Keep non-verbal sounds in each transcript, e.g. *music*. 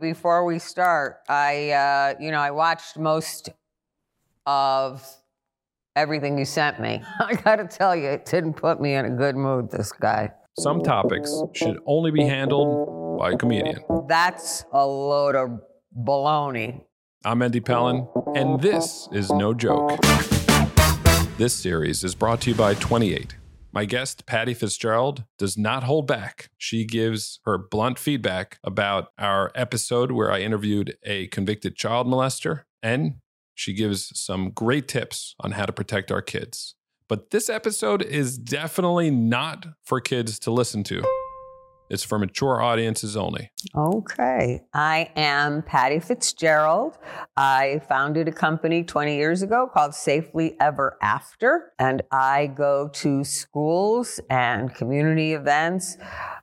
Before we start, I, uh, you know, I watched most of everything you sent me. *laughs* I got to tell you, it didn't put me in a good mood, this guy. Some topics should only be handled by a comedian. That's a load of baloney. I'm Mendy Pellin, and this is No Joke. This series is brought to you by 28. My guest, Pattie Fitzgerald, does not hold back. She gives her blunt feedback about our episode where I interviewed a convicted child molester, and she gives some great tips on how to protect our kids. But this episode is definitely not for kids to listen to. It's for mature audiences only. Okay. I am Pattie Fitzgerald. I founded a company 20 years ago called Safely Ever After, and I go to schools and community events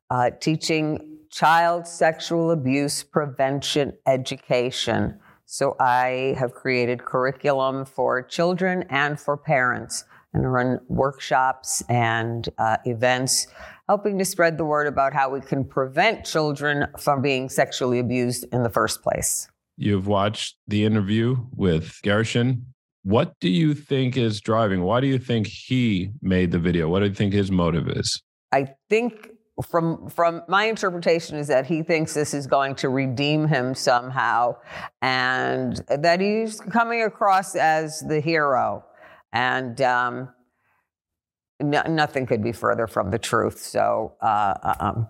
uh, teaching child sexual abuse prevention education. So I have created curriculum for children and for parents and run workshops and uh, events helping to spread the word about how we can prevent children from being sexually abused in the first place. You've watched the interview with Gershon. What do you think is driving? Why do you think he made the video? What do you think his motive is? I think from from my interpretation is that he thinks this is going to redeem him somehow and that he's coming across as the hero and um, no, nothing could be further from the truth. So uh, I'm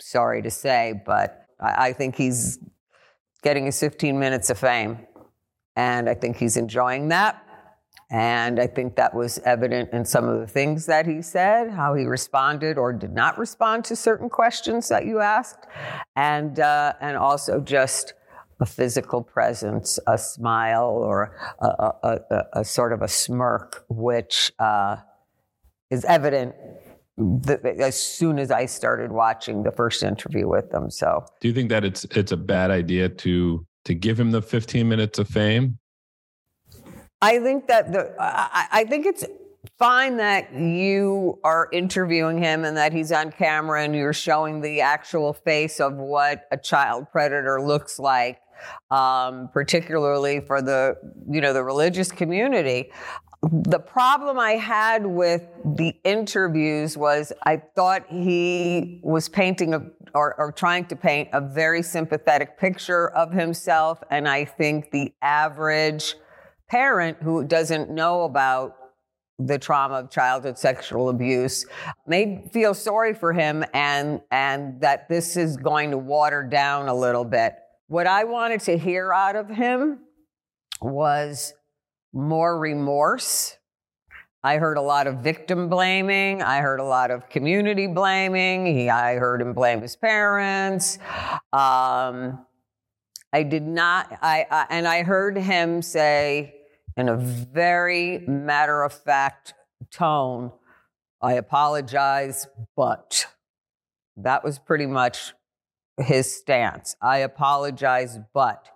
sorry to say, but I, I think he's getting his 15 minutes of fame. And I think he's enjoying that. And I think that was evident in some of the things that he said, how he responded or did not respond to certain questions that you asked, and uh, and also just a physical presence, a smile, or a, a, a, a sort of a smirk, which uh, is evident as soon as I started watching the first interview with them. So, do you think that it's it's a bad idea to to give him the 15 minutes of fame? I think that the I, I think it's fine that you are interviewing him and that he's on camera and you're showing the actual face of what a child predator looks like um, particularly for the you know the religious community the problem I had with the interviews was I thought he was painting a, or, or, trying to paint a very sympathetic picture of himself. And I think the average parent who doesn't know about the trauma of childhood sexual abuse may feel sorry for him and, and that this is going to water down a little bit. What I wanted to hear out of him was more remorse. I heard a lot of victim blaming. I heard a lot of community blaming. He, I heard him blame his parents. Um, I did not, I, I, and I heard him say in a very matter of fact tone, I apologize, but that was pretty much his stance. I apologize, but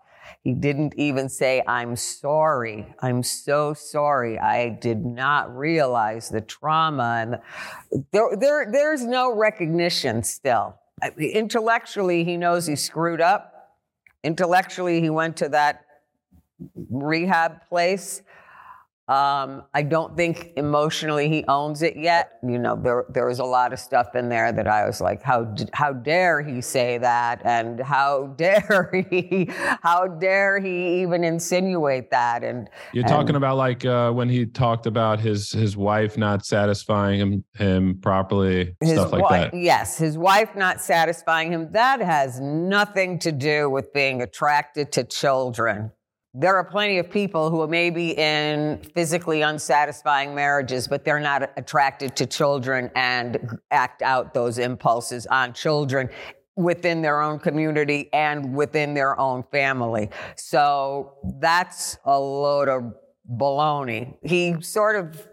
he didn't even say, I'm sorry. I'm so sorry. I did not realize the trauma. And the, there, there, there's no recognition still. Intellectually, he knows he screwed up. Intellectually, he went to that rehab place. Um, I don't think emotionally he owns it yet. You know, there there was a lot of stuff in there that I was like, how how dare he say that, and how *laughs* dare he how dare he even insinuate that? And you're and, talking about like uh, when he talked about his his wife not satisfying him him properly, stuff like wife, that. Yes, his wife not satisfying him. That has nothing to do with being attracted to children there are plenty of people who may be in physically unsatisfying marriages, but they're not attracted to children and act out those impulses on children within their own community and within their own family. So that's a load of baloney. He sort of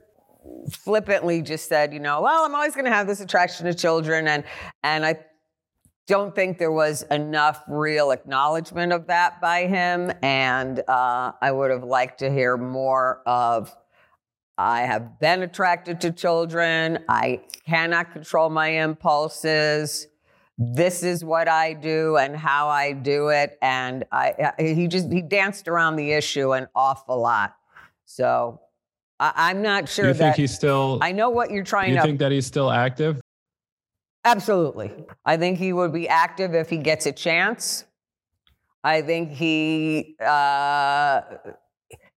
flippantly just said, you know, well, I'm always going to have this attraction to children, and and I don't think there was enough real acknowledgement of that by him. And uh, I would have liked to hear more of I have been attracted to children. I cannot control my impulses. this is what I do and how I do it. And I, he just, he danced around the issue an awful lot. So I, am not sure you that think he's still, I know what you're trying you to. think that he's still active? Absolutely. I think he would be active if he gets a chance. I think he, uh,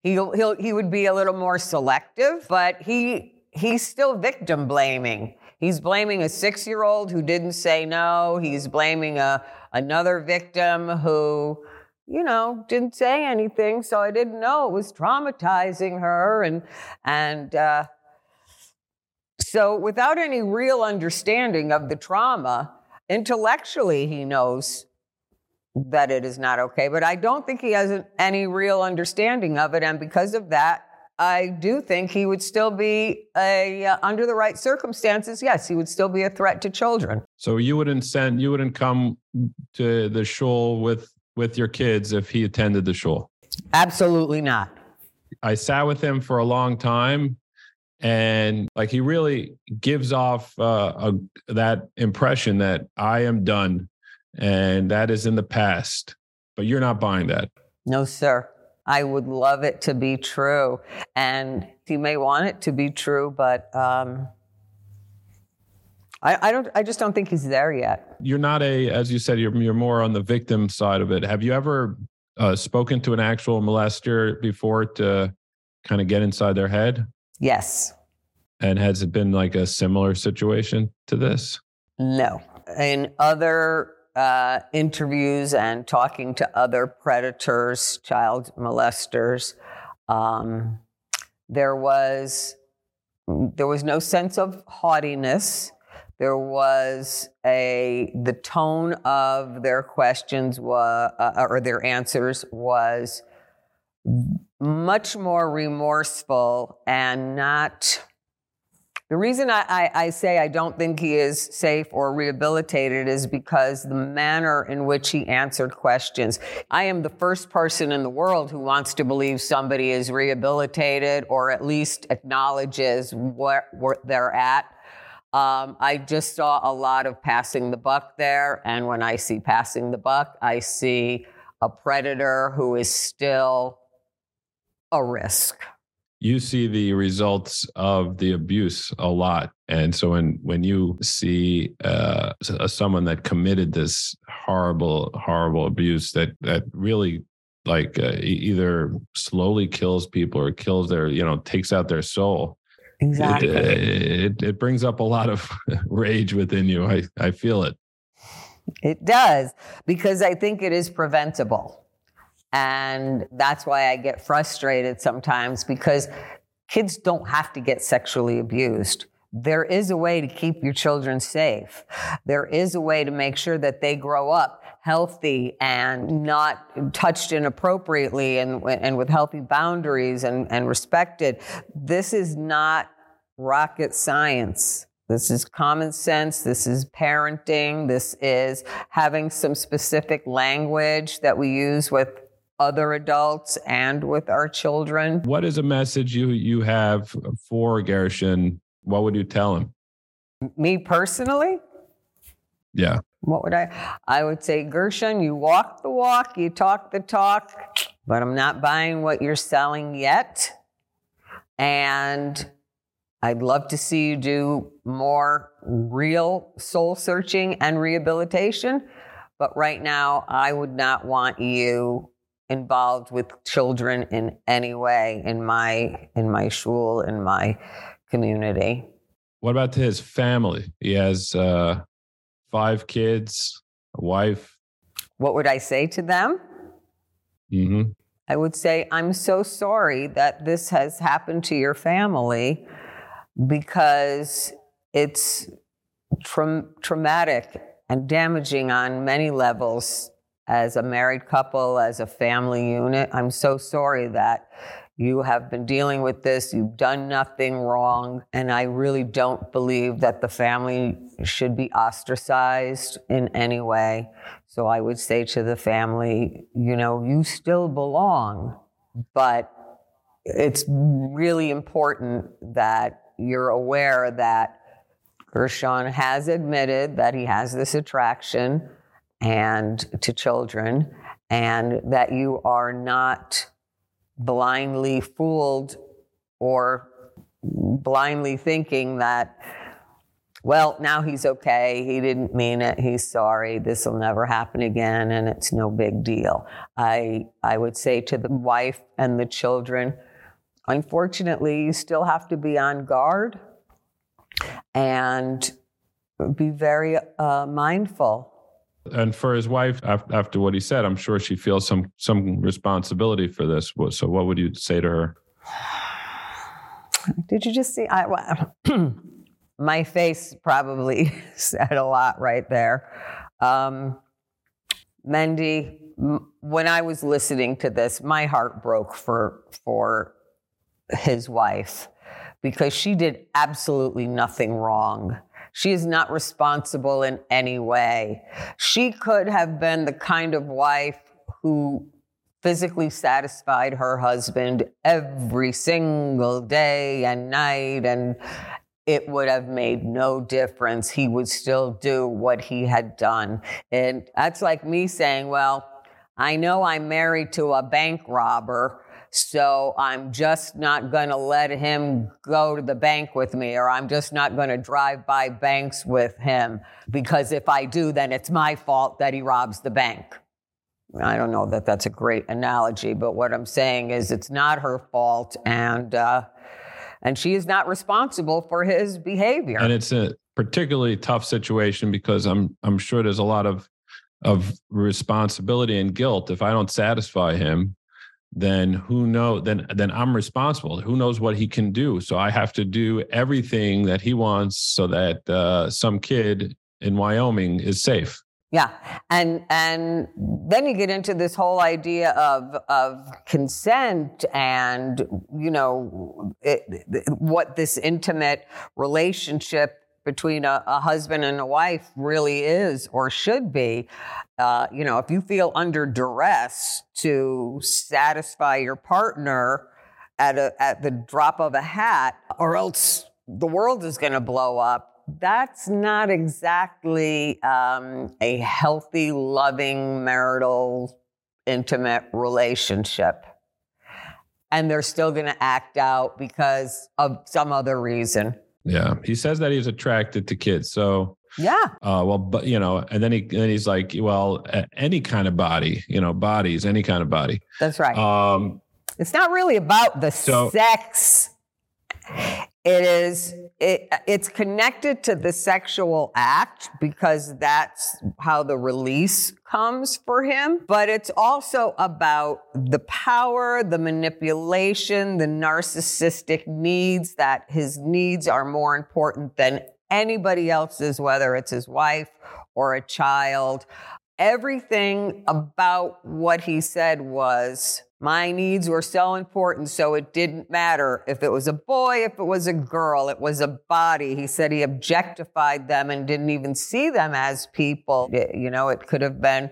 he'll, he'll, he would be a little more selective, but he, he's still victim blaming. He's blaming a six year old who didn't say no. He's blaming a, another victim who, you know, didn't say anything. So I didn't know it was traumatizing her. And, and, uh, so without any real understanding of the trauma, intellectually he knows that it is not okay, but I don't think he has any real understanding of it. And because of that, I do think he would still be a uh, under the right circumstances. Yes, he would still be a threat to children. So you wouldn't send you wouldn't come to the shul with with your kids if he attended the shul. Absolutely not. I sat with him for a long time, and like he really gives off uh, a, that impression that I am done, and that is in the past. But you're not buying that. No, sir. I would love it to be true. And you may want it to be true, but um, I, I, don't. I just don't think he's there yet. You're not a, as you said, you're you're more on the victim side of it. Have you ever uh, spoken to an actual molester before to kind of get inside their head? Yes. And has it been like a similar situation to this? No. In other uh, interviews and talking to other predators, child molesters, um, there was there was no sense of haughtiness. There was a the tone of their questions was uh, or their answers was much more remorseful and not the reason I, I, I, say I don't think he is safe or rehabilitated is because the manner in which he answered questions. I am the first person in the world who wants to believe somebody is rehabilitated or at least acknowledges where, they're at. Um, I just saw a lot of passing the buck there. And when I see passing the buck, I see a predator who is still a risk. You see the results of the abuse a lot. And so when when you see uh, someone that committed this horrible horrible abuse that that really like uh, either slowly kills people or kills their you know takes out their soul exactly. it, it, it brings up a lot of *laughs* rage within you. I i feel it. It does because i think it is preventable and that's why I get frustrated sometimes because kids don't have to get sexually abused. There is a way to keep your children safe. There is a way to make sure that they grow up healthy and not touched inappropriately and, and with healthy boundaries and, and respected. This is not rocket science. This is common sense. This is parenting. This is having some specific language that we use with other adults and with our children. What is a message you you have for Gershon? What would you tell him? Me personally? Yeah. What would I? I would say, Gershon, you walk the walk, you talk the talk, but I'm not buying what you're selling yet. And I'd love to see you do more real soul searching and rehabilitation. But right now, I would not want you involved with children in any way in my in my shul in my community. What about his family? He has uh, five kids, a wife. What would I say to them? Mm-hmm. I would say, I'm so sorry that this has happened to your family because it's tra- traumatic and damaging on many levels as a married couple, as a family unit. I'm so sorry that you have been dealing with this. You've done nothing wrong. And I really don't believe that the family should be ostracized in any way. So I would say to the family, you know, you still belong, but it's really important that you're aware that Gershon has admitted that he has this attraction and to children and that you are not blindly fooled or blindly thinking that well now he's okay he didn't mean it he's sorry this will never happen again and it's no big deal. I i would say to the wife and the children unfortunately you still have to be on guard and be very uh, mindful and for his wife, after what he said, I'm sure she feels some some responsibility for this. So, what would you say to her? *sighs* Did you just see? I, *clears throat* my face probably *laughs* said a lot right there. Um, Mendy, when I was listening to this, my heart broke for for his wife because she did absolutely nothing wrong. She is not responsible in any way. She could have been the kind of wife who physically satisfied her husband every single day and night and it would have made no difference. He would still do what he had done. And that's like me saying, well, I know I'm married to a bank robber, so I'm just not going to let him go to the bank with me, or I'm just not going to drive by banks with him. Because if I do, then it's my fault that he robs the bank. I don't know that that's a great analogy, but what I'm saying is it's not her fault, and uh, and she is not responsible for his behavior. And it's a particularly tough situation because I'm I'm sure there's a lot of of responsibility and guilt if I don't satisfy him then who know then then i'm responsible. Who knows what he can do? So i have to do everything that he wants so that uh, some kid in wyoming is safe. Yeah. And and then you get into this whole idea of of consent and you know it, what this intimate relationship between a, a, husband and a wife really is or should be. Uh, you know, if you feel under duress to satisfy your partner at a, at the drop of a hat, or else the world is going to blow up. That's not exactly um, a healthy, loving, marital, intimate relationship. And they're still going to act out because of some other reason. Yeah, he says that he's attracted to kids. So yeah. Uh, well, but you know, and then he then he's like, well, any kind of body, you know, bodies, any kind of body. That's right. Um, it's not really about the so, sex. It is it, it's connected to the sexual act because that's how the release comes for him, but it's also about the power, the manipulation, the narcissistic needs that his needs are more important than anybody else's whether it's his wife or a child. Everything about what he said was my needs were so important, so it didn't matter if it was a boy, if it was a girl, it was a body. He said he objectified them and didn't even see them as people. You know, it could have been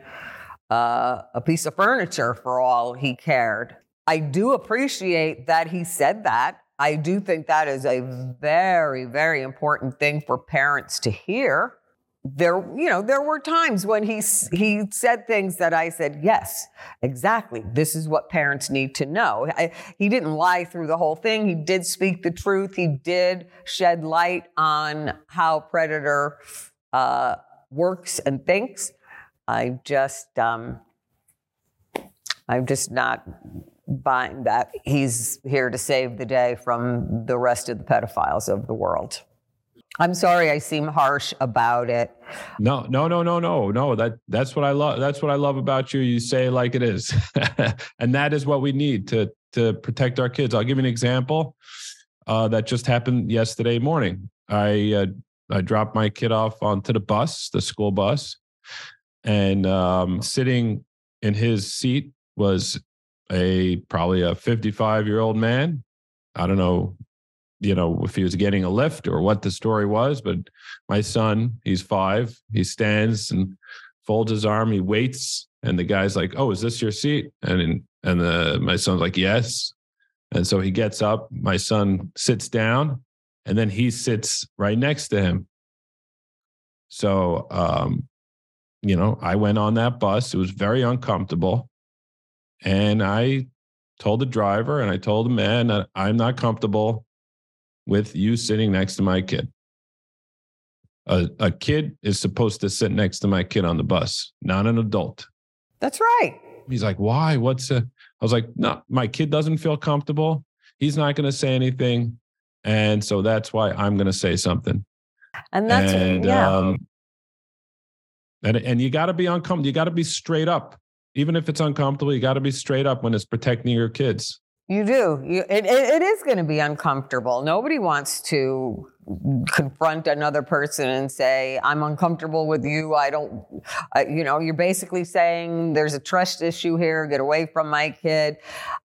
uh, a piece of furniture for all he cared. I do appreciate that he said that. I do think that is a very, very important thing for parents to hear there you know there were times when he he said things that I said yes exactly. This is what parents need to know. I, he didn't lie through the whole thing. He did speak the truth. He did shed light on how predator uh, works and thinks. I just um, I'm just not buying that he's here to save the day from the rest of the pedophiles of the world I'm sorry I seem harsh about it. No, no, no, no, no, no. That that's what I love. That's what I love about you. You say like it is, *laughs* and that is what we need to to protect our kids. I'll give you an example uh, that just happened yesterday morning. I uh, I dropped my kid off onto the bus, the school bus, and um, sitting in his seat was a probably a 55 year old man. I don't know you know, if he was getting a lift or what the story was. But my son, he's five, he stands and folds his arm, he waits, and the guy's like, "Oh, is this your seat?" And and the my son's like, "Yes." And so he gets up. My son sits down, and then he sits right next to him. So, um, you know, I went on that bus. It was very uncomfortable. And I told the driver and I told the man that I'm not comfortable with you sitting next to my kid. A, a kid is supposed to sit next to my kid on the bus, not an adult. That's right. He's like, why? What's a? I was like, no, my kid doesn't feel comfortable. He's not going to say anything. And so that's why I'm going to say something. And that's, and, yeah. Um, and, and you got to be uncomfortable. You got to be straight up. Even if it's uncomfortable, you got to be straight up when it's protecting your kids. You do. You, it, it is going to be uncomfortable. Nobody wants to confront another person and say, I'm uncomfortable with you. I don't, uh, you know, you're basically saying there's a trust issue here. Get away from my kid.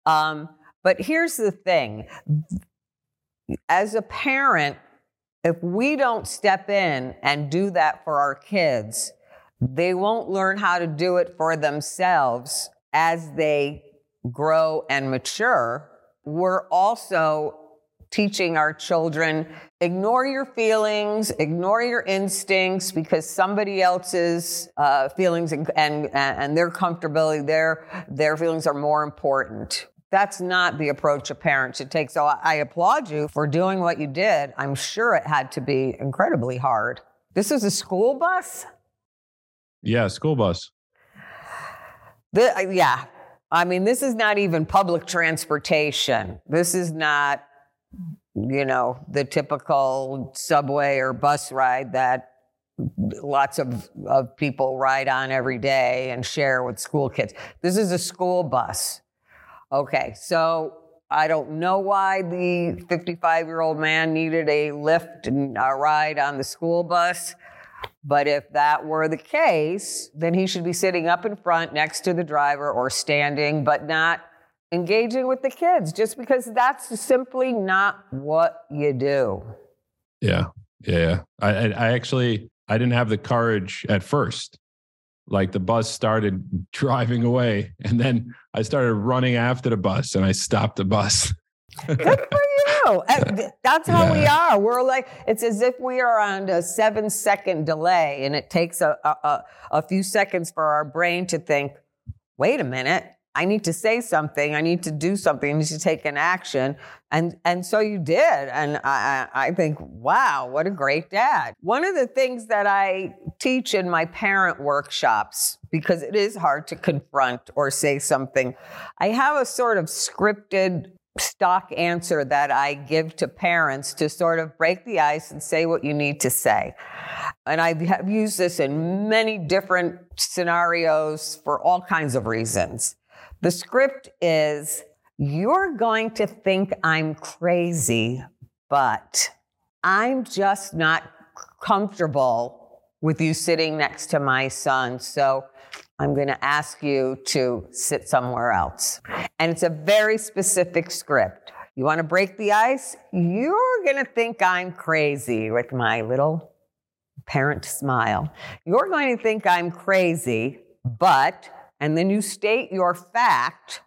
Um, but here's the thing as a parent, if we don't step in and do that for our kids, they won't learn how to do it for themselves as they grow and mature. We're also teaching our children ignore your feelings, ignore your instincts because somebody else's uh, feelings and, and, and their comfortability, their, their feelings are more important. That's not the approach a parent should take. So I, applaud you for doing what you did. I'm sure it had to be incredibly hard. This is a school bus? Yeah, school bus. The, uh, yeah. I mean, this is not even public transportation. This is not, you know, the typical subway or bus ride that lots of, of people ride on every day and share with school kids. This is a school bus. Okay, so I don't know why the 55 year old man needed a lift and a ride on the school bus. But if that were the case, then he should be sitting up in front next to the driver or standing, but not engaging with the kids, just because that's simply not what you do. Yeah. Yeah. I, I actually, I didn't have the courage at first. Like the bus started *laughs* driving away, and then I started running after the bus and I stopped the bus. Good for you. *laughs* Eh, that's how yeah. we are. We're like, it's as if we are on a seven second delay and it takes a, a, a few seconds for our brain to think, wait a minute, I need to say something. I need to do something. I need to take an action. And, and so you did. And I, I think, wow, what a great dad. One of the things that I teach in my parent workshops, because it is hard to confront or say something, I have a sort of scripted stock answer that I give to parents to sort of break the ice and say what you need to say. And I have used this in many different scenarios for all kinds of reasons. The script is you're going to think I'm crazy, but I'm just not comfortable with you sitting next to my son. So I'm going to ask you to sit somewhere else. And it's a very specific script. You want to break the ice? You're going to think I'm crazy with my little parent smile. You're going to think I'm crazy, but, and then you state your fact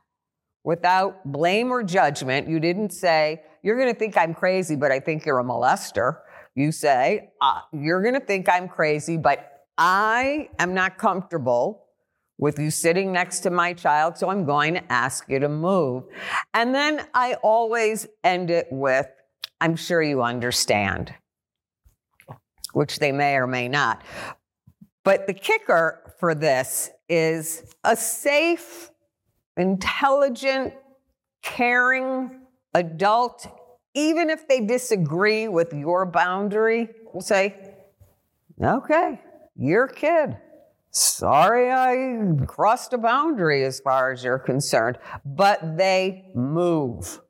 without blame or judgment. You didn't say, you're going to think I'm crazy, but I think you're a molester. You say, uh, you're going to think I'm crazy, but I am not comfortable with you sitting next to my child, so I'm going to ask you to move. And then I always end it with, I'm sure you understand, which they may or may not. But the kicker for this is a safe, intelligent, caring adult, even if they disagree with your boundary, will say, okay, your kid sorry I crossed a boundary as far as you're concerned, but they move.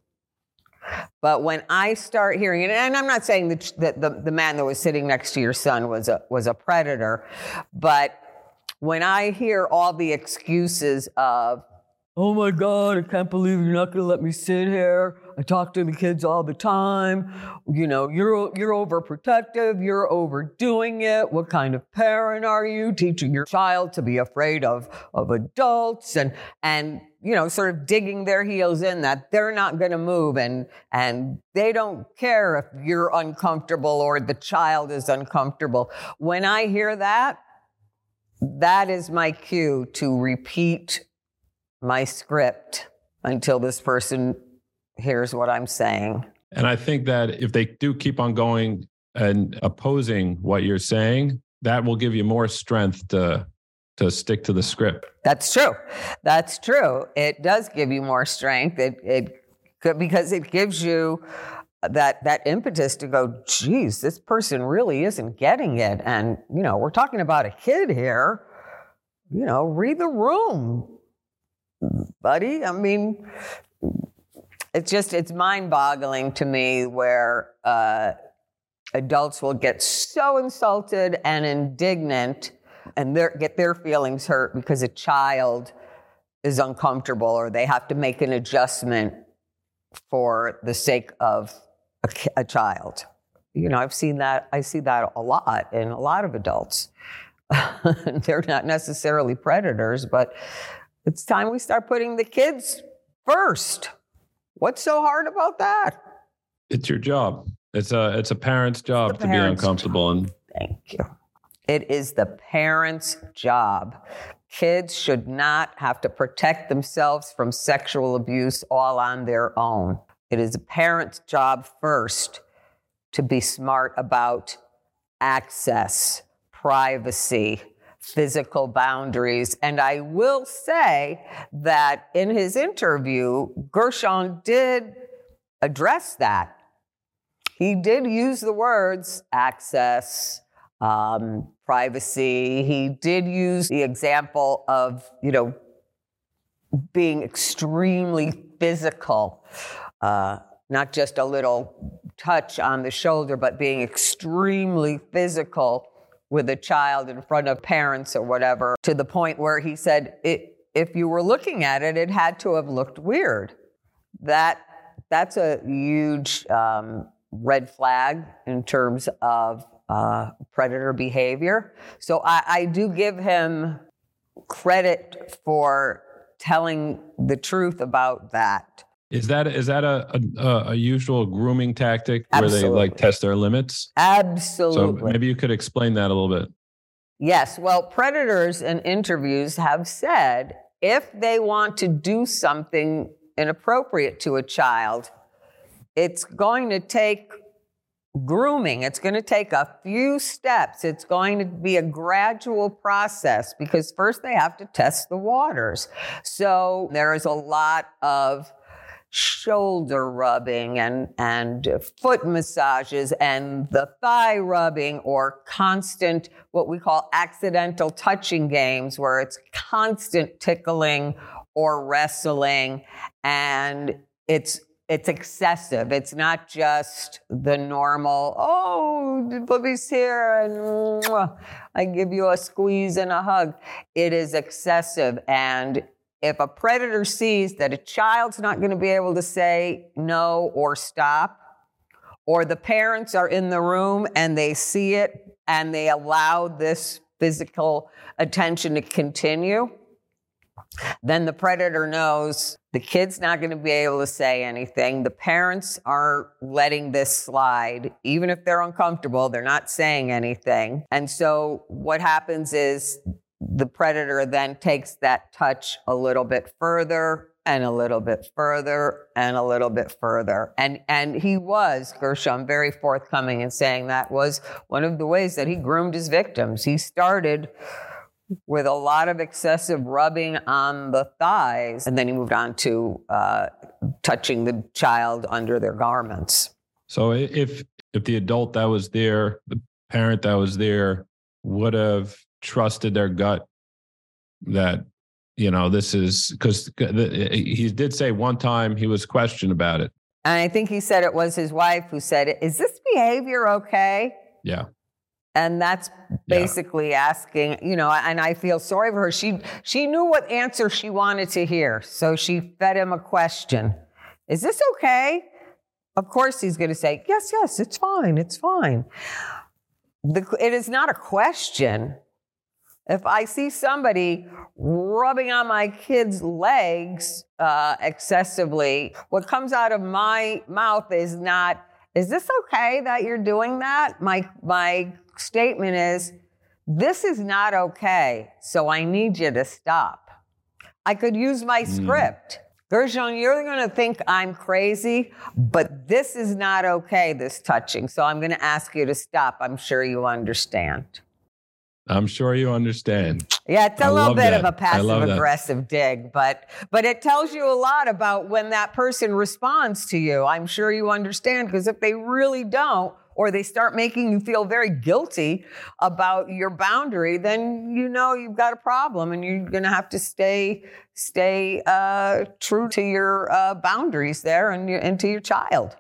But when I start hearing it, and I'm not saying that, that the, the man that was sitting next to your son was a, was a predator, but when I hear all the excuses of, oh my God, I can't believe you're not going to let me sit here. I talk to the kids all the time. You know, you're, you're overprotective. You're overdoing it. What kind of parent are you? Teaching your child to be afraid of, of adults and, and, you know, sort of digging their heels in that they're not going to move and, and they don't care if you're uncomfortable or the child is uncomfortable. When I hear that, that is my cue to repeat my script until this person hears what I'm saying. And I think that if they do keep on going and opposing what you're saying, that will give you more strength to to stick to the script. That's true. That's true. It does give you more strength. It it could because it gives you that that impetus to go, geez, this person really isn't getting it. And you know, we're talking about a kid here. You know, read the room buddy. I mean, it's just it's mind-boggling to me where uh, adults will get so insulted and indignant and get their feelings hurt because a child is uncomfortable or they have to make an adjustment for the sake of a, a child. You know, I've seen that. I see that a lot in a lot of adults. *laughs* They're not necessarily predators, but it's time we start putting the kids first. What's so hard about that? It's your job. It's a it's a parent's job to be uncomfortable job. and thank you. It is the parent's job. Kids should not have to protect themselves from sexual abuse all on their own. It is a parent's job first to be smart about access, privacy, physical boundaries. And I will say that in his interview, Gershon did address that. He did use the words access, um, privacy. He did use the example of, you know, being extremely physical, uh, not just a little touch on the shoulder, but being extremely physical with a child in front of parents or whatever, to the point where he said, if you were looking at it, it had to have looked weird. That that's a huge um, red flag in terms of uh, predator behavior. So I, I do give him credit for telling the truth about that. Is that is that a a, a usual grooming tactic Absolutely. where they like test their limits? Absolutely. So maybe you could explain that a little bit. Yes. Well, predators in interviews have said if they want to do something inappropriate to a child, it's going to take grooming. It's going to take a few steps. It's going to be a gradual process because first they have to test the waters. So there is a lot of shoulder rubbing and, and foot massages and the thigh rubbing or constant, what we call accidental touching games, where it's constant tickling or wrestling and it's it's excessive. It's not just the normal, oh, Bobby's here and I give you a squeeze and a hug. It is excessive and if a predator sees that a child's not going to be able to say no or stop, or the parents are in the room and they see it and they allow this physical attention to continue, then the predator knows the kid's not going to be able to say anything. The parents are letting this slide. Even if they're uncomfortable, they're not saying anything. And so what happens is the predator then takes that touch a little bit further and a little bit further and a little bit further. And and he was, Gershon, very forthcoming in saying that was one of the ways that he groomed his victims. He started with a lot of excessive rubbing on the thighs, and then he moved on to uh, touching the child under their garments. So if if the adult that was there, the parent that was there, would have trusted their gut that you know this is because he did say one time he was questioned about it. And i think he said it was his wife who said is this behavior okay? Yeah. And that's basically yeah. asking you know and i feel sorry for her. She she knew what answer she wanted to hear so she fed him a question. Is this okay? Of course he's going to say yes yes it's fine it's fine. The, it is not a question if i see somebody rubbing on my kid's legs uh, excessively what comes out of my mouth is not is this okay that you're doing that my my statement is this is not okay, so I need you to stop. I could use my mm. script. Gershon, you're going to think I'm crazy, but this is not okay, this touching. So I'm going to ask you to stop. I'm sure you understand. I'm sure you understand. Yeah, it's a I little bit that. of a passive aggressive dig, but but it tells you a lot about when that person responds to you. I'm sure you understand because if they really don't, or they start making you feel very guilty about your boundary, then you know you've got a problem and you're going to have to stay stay uh, true to your uh, boundaries there and, your, and to your child.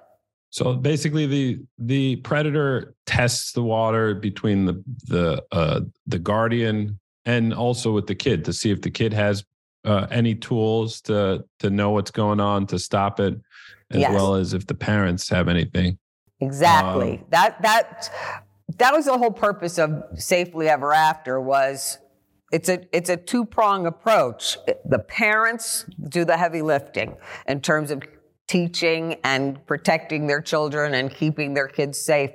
So basically, the the predator tests the water between the the uh, the guardian and also with the kid to see if the kid has uh, any tools to to know what's going on to stop it, as yes. well as if the parents have anything. Exactly. Um, that that that was the whole purpose of Safely Ever After was it's a it's a two prong approach. The parents do the heavy lifting in terms of teaching and protecting their children and keeping their kids safe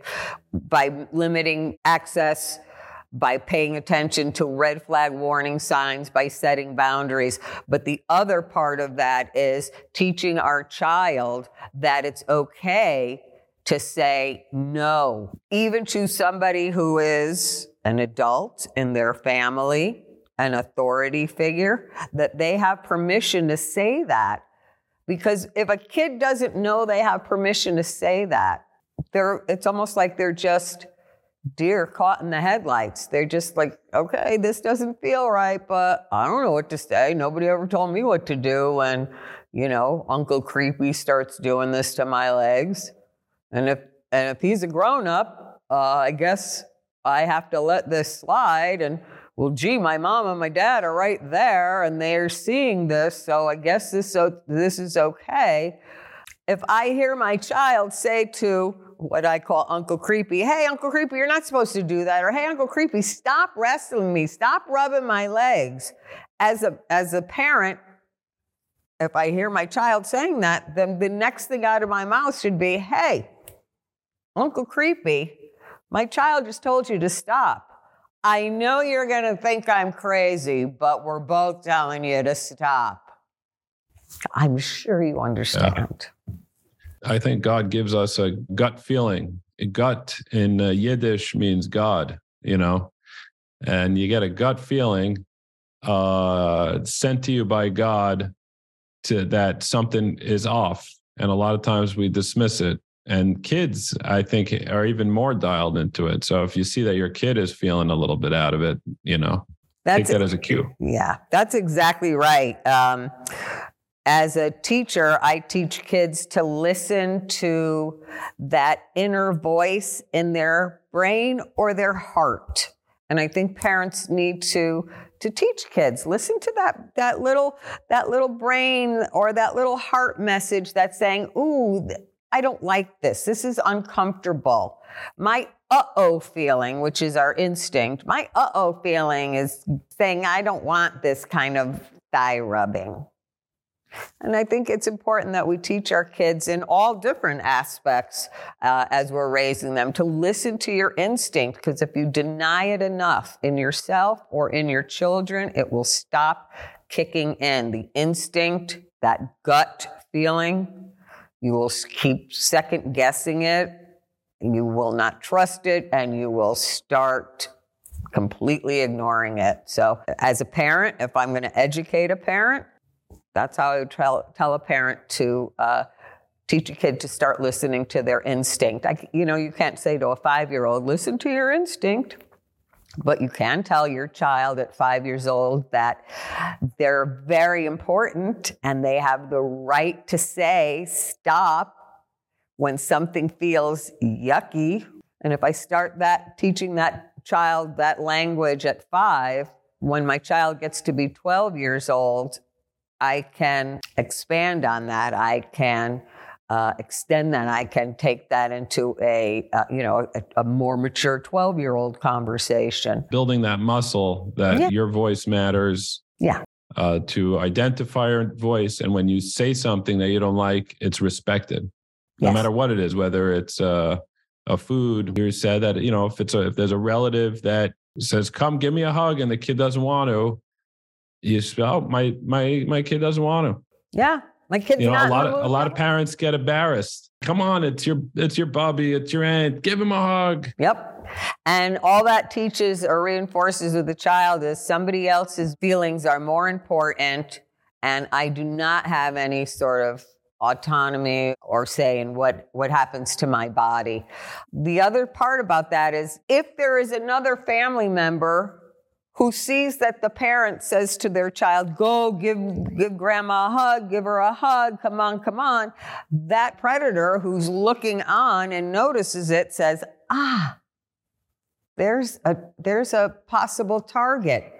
by limiting access by paying attention to red flag warning signs, by setting boundaries. But the other part of that is teaching our child that it's okay to say no, even to somebody who is an adult in their family, an authority figure, that they have permission to say that. Because if a kid doesn't know they have permission to say that, they're, it's almost like they're just deer caught in the headlights. They're just like, okay, this doesn't feel right, but I don't know what to say. Nobody ever told me what to do. And, you know, Uncle Creepy starts doing this to my legs. And if and if he's a grown up, uh, I guess I have to let this slide. And well, gee, my mom and my dad are right there, and they're seeing this, so I guess this so this is okay. If I hear my child say to what I call Uncle Creepy, "Hey, Uncle Creepy, you're not supposed to do that," or "Hey, Uncle Creepy, stop wrestling me, stop rubbing my legs," as a as a parent, if I hear my child saying that, then the next thing out of my mouth should be, "Hey." Uncle Creepy, my child just told you to stop. I know you're going to think I'm crazy, but we're both telling you to stop. I'm sure you understand. Yeah. I think God gives us a gut feeling. Gut in uh, Yiddish means God, you know, and you get a gut feeling uh, sent to you by God to that something is off. And a lot of times we dismiss it and kids i think are even more dialed into it. So if you see that your kid is feeling a little bit out of it you know that's take that as a cue. Yeah that's exactly right. Um, as a teacher i teach kids to listen to that inner voice in their brain or their heart. And i think parents need to to teach kids listen to that that little that little brain or that little heart message that's saying ooh I don't like this. This is uncomfortable. My uh oh feeling, which is our instinct, my uh oh feeling is saying, I don't want this kind of thigh rubbing. And I think it's important that we teach our kids in all different aspects uh, as we're raising them to listen to your instinct, because if you deny it enough in yourself or in your children, it will stop kicking in. The instinct, that gut feeling, you will keep second guessing it. You will not trust it and you will start completely ignoring it. So, as a parent, if I'm going to educate a parent, that's how I would tell, tell a parent to uh, teach a kid to start listening to their instinct. I, you know, you can't say to a five year old, listen to your instinct. But you can tell your child at five years old that they're very important and they have the right to say stop when something feels yucky. And if I start that teaching that child that language at five, when my child gets to be 12 years old, I can expand on that. I can uh, extend that. I can take that into a uh, you know a, a more mature 12 year old conversation. Building that muscle that Yeah. your voice matters. Yeah. Uh, to identify your voice, and when you say something that you don't like, it's respected, no Yes. matter what it is. Whether it's uh, a food, you said that you know if it's a, if there's a relative that says, "Come, give me a hug," and the kid doesn't want to, you say, "Oh, my my my kid doesn't want to." Yeah, my kid's you know a lot of a lot of parents get embarrassed come on it's your it's your Bubby, it's your aunt give him a hug Yep. And all that teaches or reinforces with the child is somebody else's feelings are more important, and I do not have any sort of autonomy or say in what, what happens to my body. The other part about that is if there is another family member who sees that the parent says to their child, go give, give grandma a hug, give her a hug, come on, come on. That predator who's looking on and notices it says, ah, there's a, there's a possible target.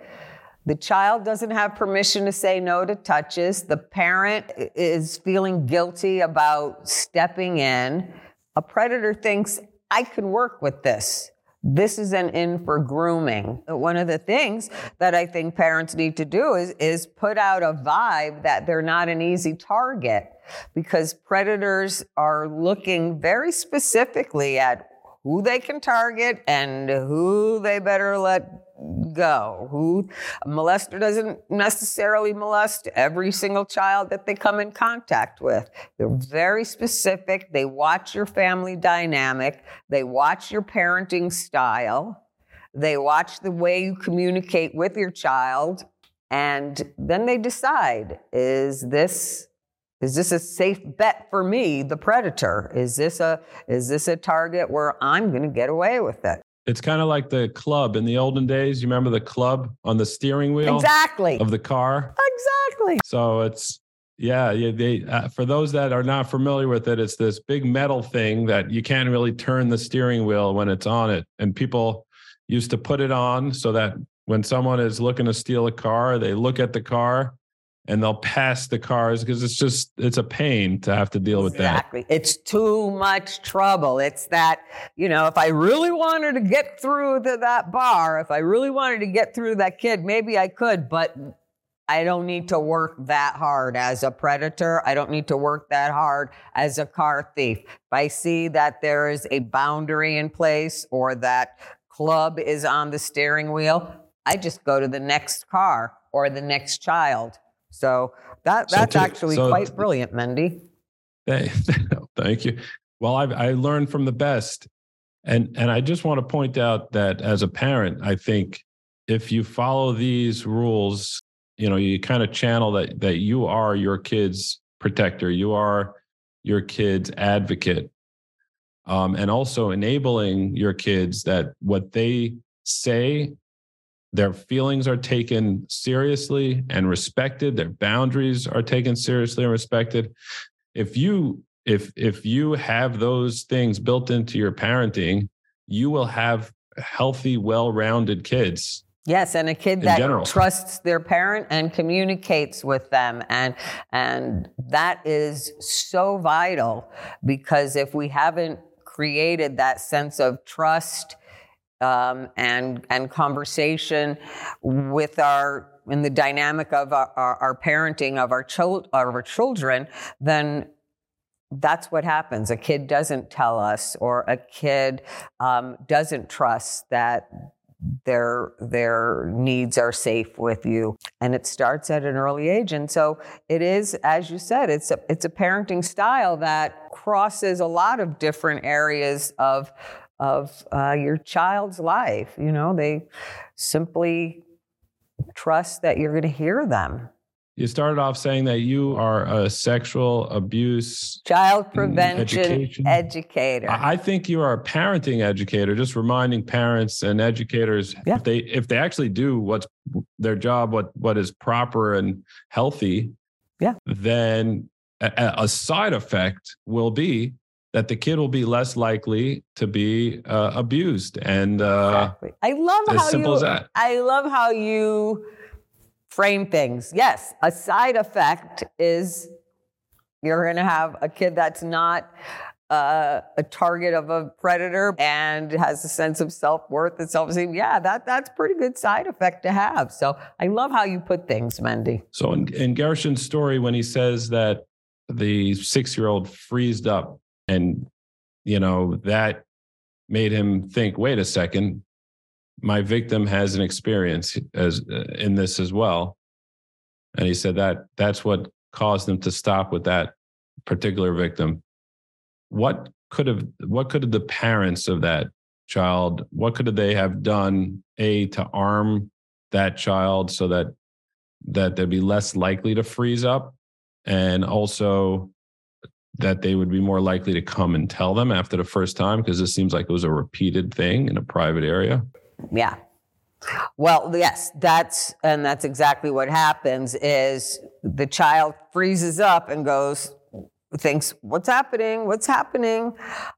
The child doesn't have permission to say no to touches. The parent is feeling guilty about stepping in. A predator thinks, I can work with this. This is an in for grooming. One of the things that I think parents need to do is, is put out a vibe that they're not an easy target because predators are looking very specifically at who they can target and who they better let go. Who a molester doesn't necessarily molest every single child that they come in contact with. They're very specific. They watch your family dynamic. They watch your parenting style. They watch the way you communicate with your child. And then they decide, is this is this a safe bet for me, the predator? Is this a is this a target where I'm going to get away with it? It's kind of like the club in the olden days you remember the club on the steering wheel Exactly. of the car Exactly. so it's yeah, yeah they uh, for those that are not familiar with it it's this big metal thing that you can't really turn the steering wheel when it's on it and people used to put it on so that when someone is looking to steal a car they look at the car and they'll pass the cars because it's just it's a pain to have to deal with that Exactly. It's too much trouble. It's that, you know, if I really wanted to get through to that bar, if I really wanted to get through that kid, maybe I could, but I don't need to work that hard as a predator. I don't need to work that hard as a car thief. If I see that there is a boundary in place or that club is on the steering wheel, I just go to the next car or the next child. So that So that's to- actually so- quite brilliant, Mendy. Hey, *laughs* thank you. Well, I've I learned from the best, and and I just want to point out that as a parent, I think if you follow these rules, you know, you kind of channel that that you are your kid's protector, you are your kid's advocate, um, and also enabling your kids that what they say. Their feelings are taken seriously and respected. Their boundaries are taken seriously and respected if you if if you have those things built into your parenting you will have healthy well-rounded kids Yes, and a kid In that general. trusts their parent and communicates with them, and and that is so vital because if we haven't created that sense of trust um, and and conversation with our in the dynamic of our, our, our parenting of our child of our children, then that's what happens. A kid doesn't tell us, or a kid um, doesn't trust that their their needs are safe with you and it starts at an early age and so it is as you said it's a it's a parenting style that crosses a lot of different areas of of uh, your child's life you know they simply trust that you're going to hear them you started off saying that you are a sexual abuse child prevention education. educator I I think you are a parenting educator, just reminding parents and educators Yeah. if they if they actually do what's their job, what what is proper and healthy, Yeah. then a, a side effect will be that the kid will be less likely to be uh, abused. And uh, exactly. I love how simple you. as that. I love how you frame things. Yes, a side effect is you're going to have a kid that's not uh, a target of a predator and has a sense of self-worth and self-esteem. Yeah, that that's pretty good side effect to have. So I love how you put things, Mendy. So in, in Gershon's story, when he says that the six-year-old freezed up, and you know that made him think, wait a second, my victim has an experience as uh, in this as well, and he said that that's what caused him to stop with that particular victim. What could have what could have the parents of that child what could they have done a to arm that child so that that they'd be less likely to freeze up and also that they would be more likely to come and tell them after the first time because this seems like it was a repeated thing in a private area. Yeah. Well, yes, that's and that's exactly what happens is the child freezes up and goes thinks what's happening? What's happening?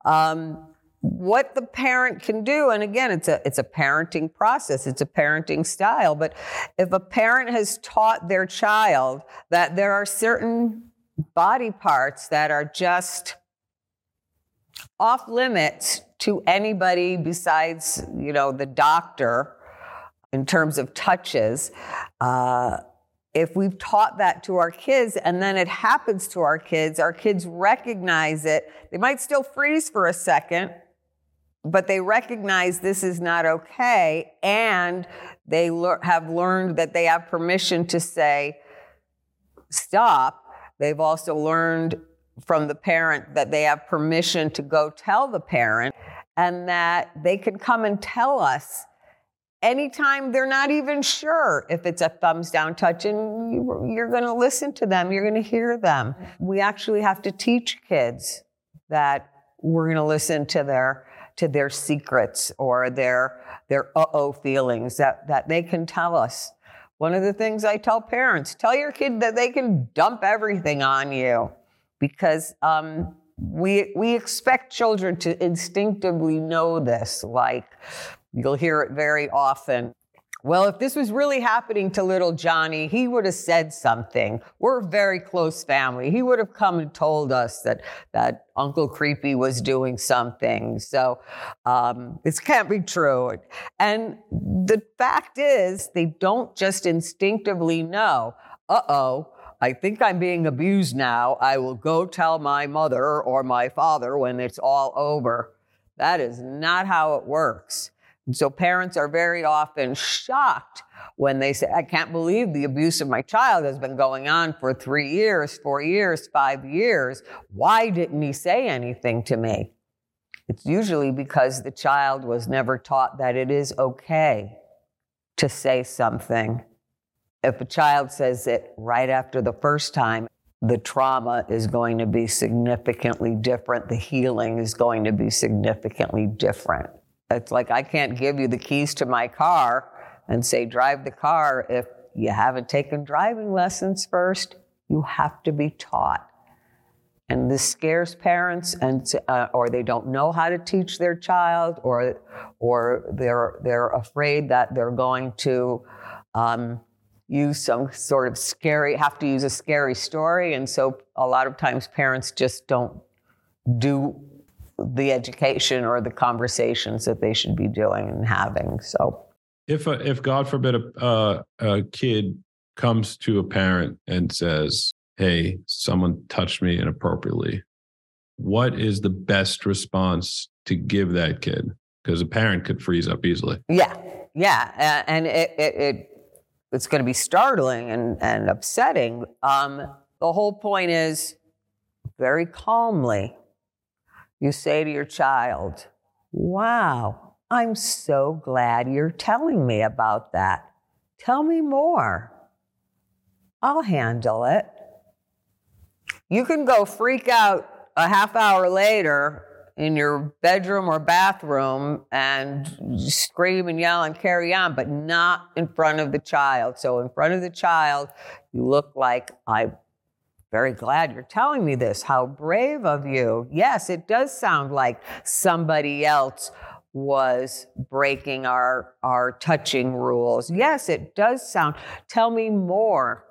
Um, what the parent can do and again it's a it's a parenting process it's a parenting style but if a parent has taught their child that there are certain body parts that are just off limits to anybody besides you know the doctor in terms of touches uh, if we've taught that to our kids and then it happens to our kids, our kids recognize it. They might still freeze for a second, but they recognize this is not okay. And they lear- have learned that they have permission to say, stop. They've also learned from the parent that they have permission to go tell the parent and that they can come and tell us anytime they're not even sure if it's a thumbs down touch and you, are going to listen to them you're going to hear them. We actually have to teach kids that we're going to listen to their to their secrets or their their uh-oh feelings that that they can tell us one of the things i tell parents tell your kid that they can dump everything on you because um, we we expect children to instinctively know this like You'll hear it very often. Well, if this was really happening to little Johnny, he would have said something. We're a very close family. He would have come and told us that that Uncle Creepy was doing something. So um, this can't be true. And the fact is, they don't just instinctively know. Uh oh. I think I'm being abused now. I will go tell my mother or my father when it's all over. That is not how it works. And so parents are very often shocked when they say, I can't believe the abuse of my child has been going on for three years, four years, five years. Why didn't he say anything to me? It's usually because the child was never taught that it is okay to say something. If a child says it right after the first time, the trauma is going to be significantly different. The healing is going to be significantly different. It's like I can't give you the keys to my car and say, drive the car if you haven't taken driving lessons first. You have to be taught. And this scares parents, and uh, or they don't know how to teach their child, or or they're they're afraid that they're going to um, use some sort of scary, have to use a scary story, and so a lot of times parents just don't do the education or the conversations that they should be doing and having. So, if a, if God forbid a, uh, a kid comes to a parent and says, "Hey, someone touched me inappropriately," what is the best response to give that kid? Because a parent could freeze up easily. Yeah, yeah, and it, it, it it's going to be startling and, and upsetting. Um, the whole point is very calmly you say to your child, Wow, I'm so glad you're telling me about that. Tell me more. I'll handle it. You can go freak out a half hour later in your bedroom or bathroom and scream and yell and carry on, but not in front of the child. So, in front of the child, you look like I'm very glad you're telling me this. How brave of you. Yes, it does sound like somebody else was breaking our, our touching rules. Yes, it does sound. Tell me more.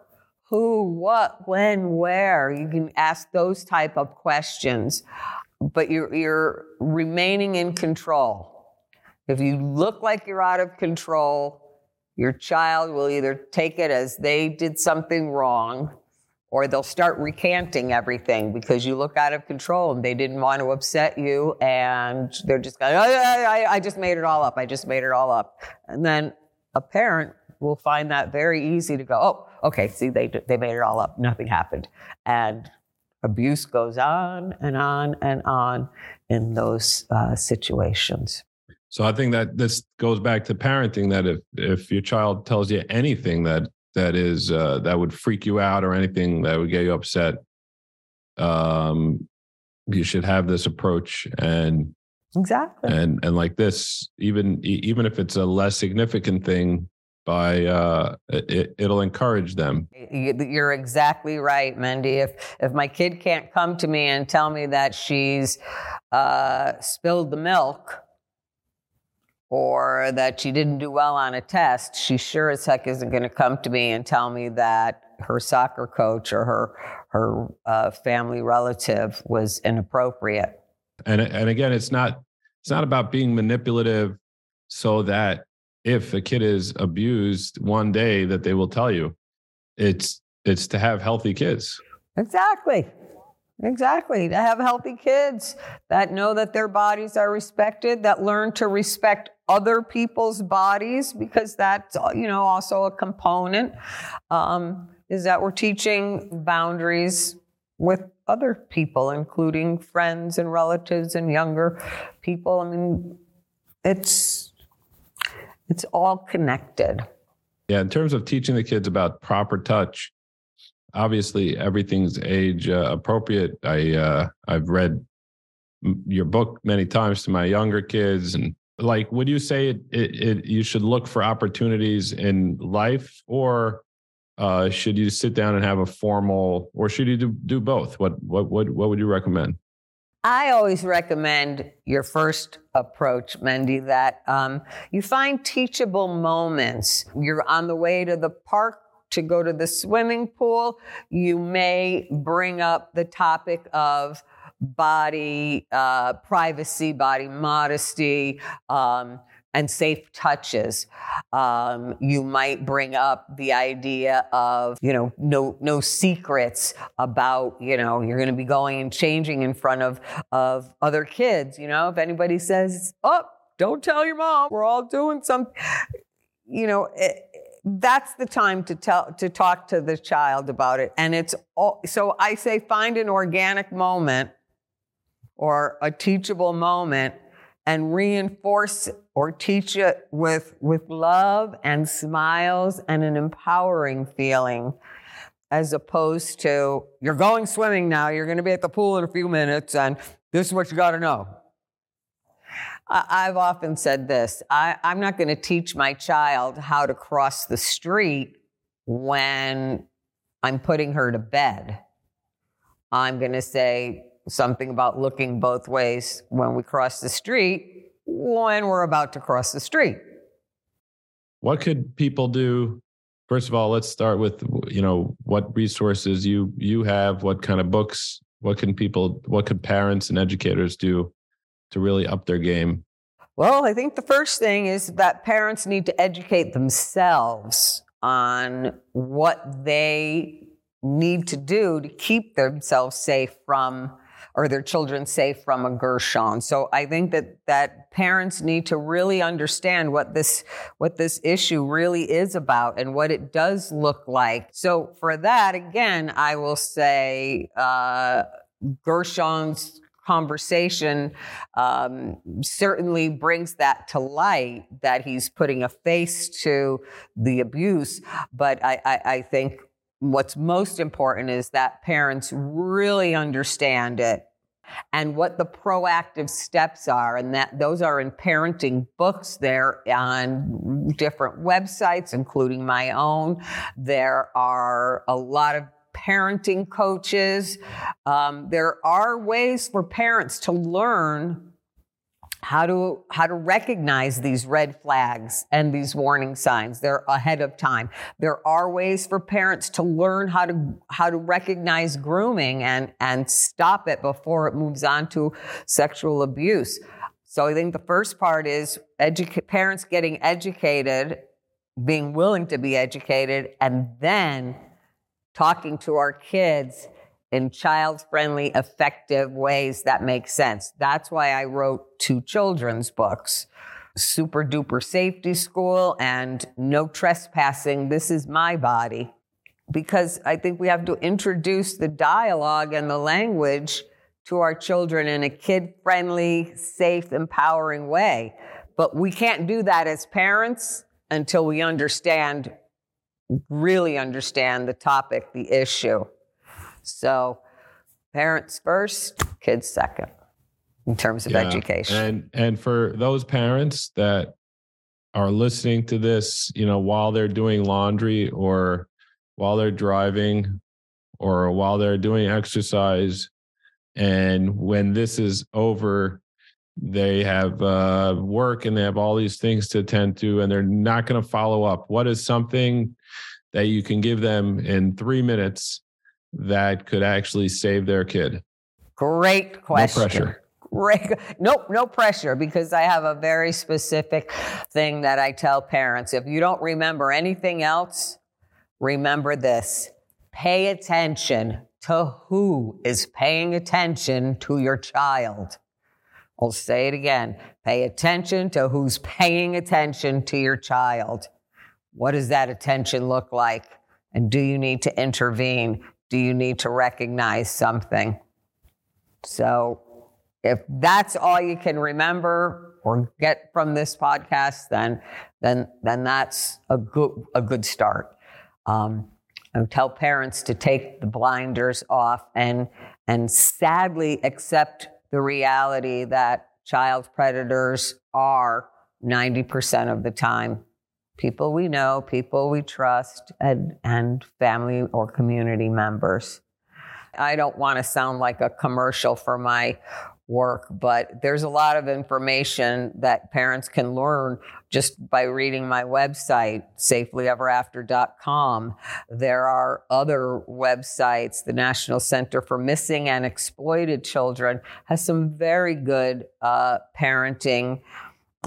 Who, what, when, where? You can ask those type of questions, but you're, you're remaining in control. If you look like you're out of control, your child will either take it as they did something wrong or they'll start recanting everything because you look out of control and they didn't want to upset you and they're just going, oh, I, I just made it all up. I just made it all up. And then a parent will find that very easy to go, oh, okay, see, they, they made it all up. Nothing happened. And abuse goes on and on and on in those uh, situations. So I think that this goes back to parenting. That if if your child tells you anything that that is uh, that would freak you out or anything that would get you upset, um, you should have this approach and exactly and and like this, even even if it's a less significant thing, by uh, it, it'll encourage them. You're exactly right, Mendy. If if my kid can't come to me and tell me that she's uh, spilled the milk or that she didn't do well on a test, she sure as heck isn't going to come to me and tell me that her soccer coach or her her uh, family relative was inappropriate. And and again, it's not it's not about being manipulative so that if a kid is abused one day that they will tell you. It's it's to have healthy kids. Exactly. Exactly. To have healthy kids that know that their bodies are respected, that learn to respect other people's bodies, because that's, you know, also a component, um, is that we're teaching boundaries with other people, including friends and relatives and younger people. I mean, it's, it's all connected. Yeah. In terms of teaching the kids about proper touch, obviously everything's age uh, appropriate. I uh, I've read your book many times to my younger kids, and like, would you say it, it, it you should look for opportunities in life, or uh, should you sit down and have a formal, or should you do do both? What what what what would you recommend? I always recommend your first approach, Mendy, that um, you find teachable moments. You're on the way to the park to go to the swimming pool, you may bring up the topic of body uh, privacy, body modesty. Um, and safe touches. Um, you might bring up the idea of, you know, no no secrets about, you know, you're going to be going and changing in front of of other kids. You know, if anybody says, "Oh, don't tell your mom, we're all doing something," you know. It, that's the time to tell to talk to the child about it. And it's all so i say find an organic moment or a teachable moment and reinforce or teach it with with love and smiles and an empowering feeling as opposed to you're going swimming now. You're going to be at the pool in a few minutes and this is what you got to know I've often said this I, am not going to teach my child how to cross the street when I'm putting her to bed. I'm going to say something about looking both ways when we cross the street when we're about to cross the street. What could people do? First of all, let's start with you know what resources you you have, what kind of books, what can people, what could parents and educators do to really up their game? Well, I think the first thing is that parents need to educate themselves on what they need to do to keep themselves safe from or their children safe from a Gershon. So I think that that parents need to really understand what this what this issue really is about and what it does look like. So for that, again, I will say uh, Gershon's conversation um, certainly brings that to light that he's putting a face to the abuse. But I, I, I think what's most important is that parents really understand it and what the proactive steps are and that those are in parenting books they're on different websites including my own there are a lot of parenting coaches. Um, there are ways for parents to learn how to how to recognize these red flags and these warning signs. They're ahead of time. There are ways for parents to learn how to how to recognize grooming and and stop it before it moves on to sexual abuse. So i think the first part is educa- parents getting educated being willing to be educated and then talking to our kids in child friendly, effective ways that make sense. That's why I wrote two children's books Super Duper Safety School and No Trespassing. This is my body. Because I think we have to introduce the dialogue and the language to our children in a kid friendly, safe, empowering way. But we can't do that as parents until we understand, really understand the topic, the issue. So parents first, kids second in terms of Yeah. education. And and for those parents that are listening to this, you know, while they're doing laundry or while they're driving or while they're doing exercise and when this is over they have uh, work and they have all these things to attend to and they're not going to follow up what is something that you can give them in three minutes that could actually save their kid Great question. no pressure Great. Nope, no pressure because I have a very specific thing that I tell parents. If you don't remember anything else, remember this. Pay attention to who is paying attention to your child. I'll say it again. Pay attention to who's paying attention to your child. What does that attention look like? And do you need to intervene? Do you need to recognize something? So, if that's all you can remember or get from this podcast, then then then that's a good a good start. Um, and tell parents to take the blinders off and and sadly accept the reality that child predators are 90% of the time people we know, people we trust, and, and family or community members. I don't want to sound like a commercial for my work, but there's a lot of information that parents can learn just by reading my website, safelyeverafter.com. There are other websites. The National Center for Missing and Exploited Children has some very good uh, parenting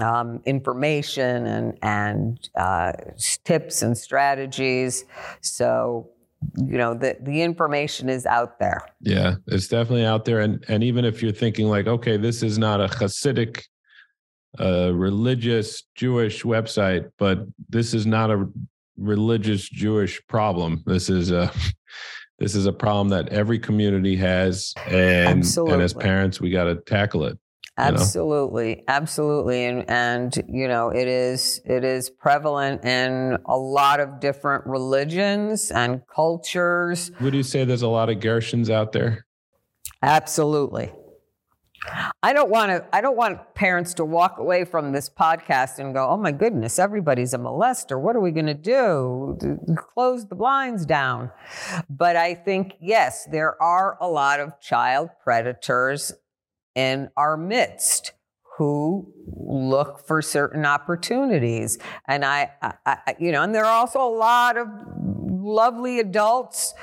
um, information and and uh, tips and strategies. So you know the the information is out there. Yeah, it's definitely out there, and and even if you're thinking like, okay, this is not a Hasidic, uh, religious Jewish website, but this is not a religious Jewish problem. This is a *laughs* this is a problem that every community has, and and as parents, we got to tackle it. Know? Absolutely, absolutely, and and you know it is it is prevalent in a lot of different religions and cultures. Would you say there's a lot of Gershons out there? Absolutely. I don't want to I don't want parents to walk away from this podcast and go, "Oh my goodness, everybody's a molester. What are we going to do? Close the blinds down." But I think yes, there are a lot of child predators in our midst who look for certain opportunities. And I, I, you know, and there are also a lot of lovely adults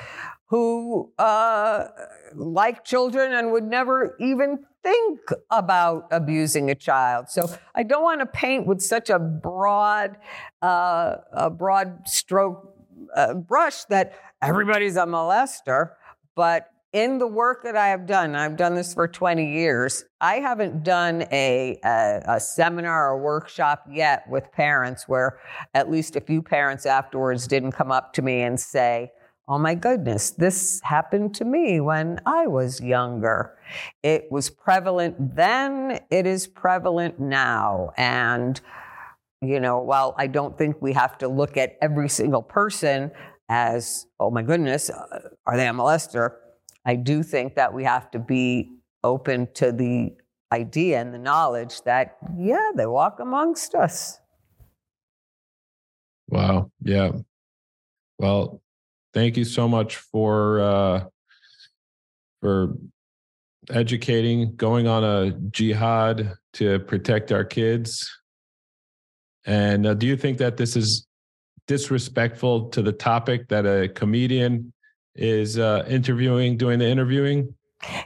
who uh, like children and would never even think about abusing a child. So I don't want to paint with such a broad, uh, a broad stroke uh, brush that everybody's a molester, but in the work that I have done, I've done this for 20 years. I haven't done a, a, a seminar or workshop yet with parents where at least a few parents afterwards didn't come up to me and say, Oh my goodness, this happened to me when I was younger. It was prevalent then, it is prevalent now. And, you know, while I don't think we have to look at every single person as, oh my goodness, uh, are they a molester? I do think that we have to be open to the idea and the knowledge that, yeah, they walk amongst us. Wow. Yeah. Well, thank you so much for uh, for educating, going on a jihad to protect our kids. And uh, do you think that this is disrespectful to the topic that a comedian is uh, interviewing, doing the interviewing?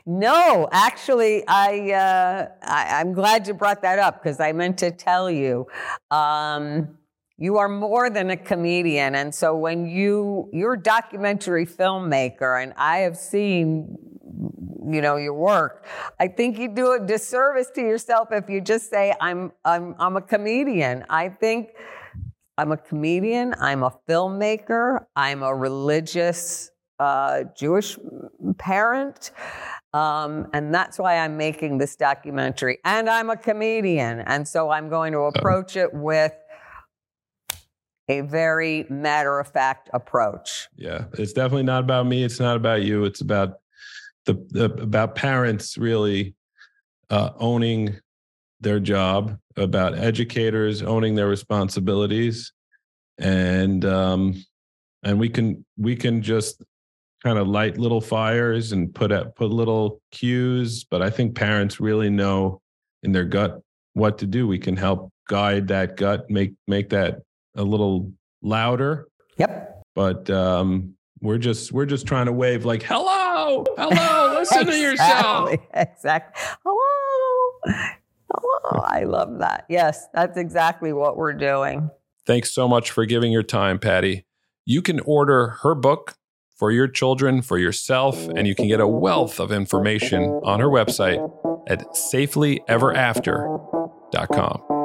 No, actually, I, uh, I am glad you brought that up because I meant to tell you. Um, you are more than a comedian, and so when you you're a documentary filmmaker, and I have seen you know your work i think you do a disservice to yourself if you just say i'm i'm i'm a comedian i think i'm a comedian i'm a filmmaker i'm a religious uh, jewish parent um, and that's why i'm making this documentary and i'm a comedian and so i'm going to approach it with a very matter of fact approach. Yeah, it's definitely not about me. It's not about you. It's about the, the about parents really uh, owning their job, about educators owning their responsibilities, and um, and we can we can just kind of light little fires and put out put little cues. But I think parents really know in their gut what to do. We can help guide that gut, make make that a little louder. Yep. But um, we're just we're just trying to wave like hello, hello, *laughs* listen exactly, to yourself. Exactly. Hello. Hello. I love that. Yes, that's exactly what we're doing. Thanks so much for giving your time, Pattie. You can order her book for your children, for yourself, and you can get a wealth of information on her website at safelyeverafter.com.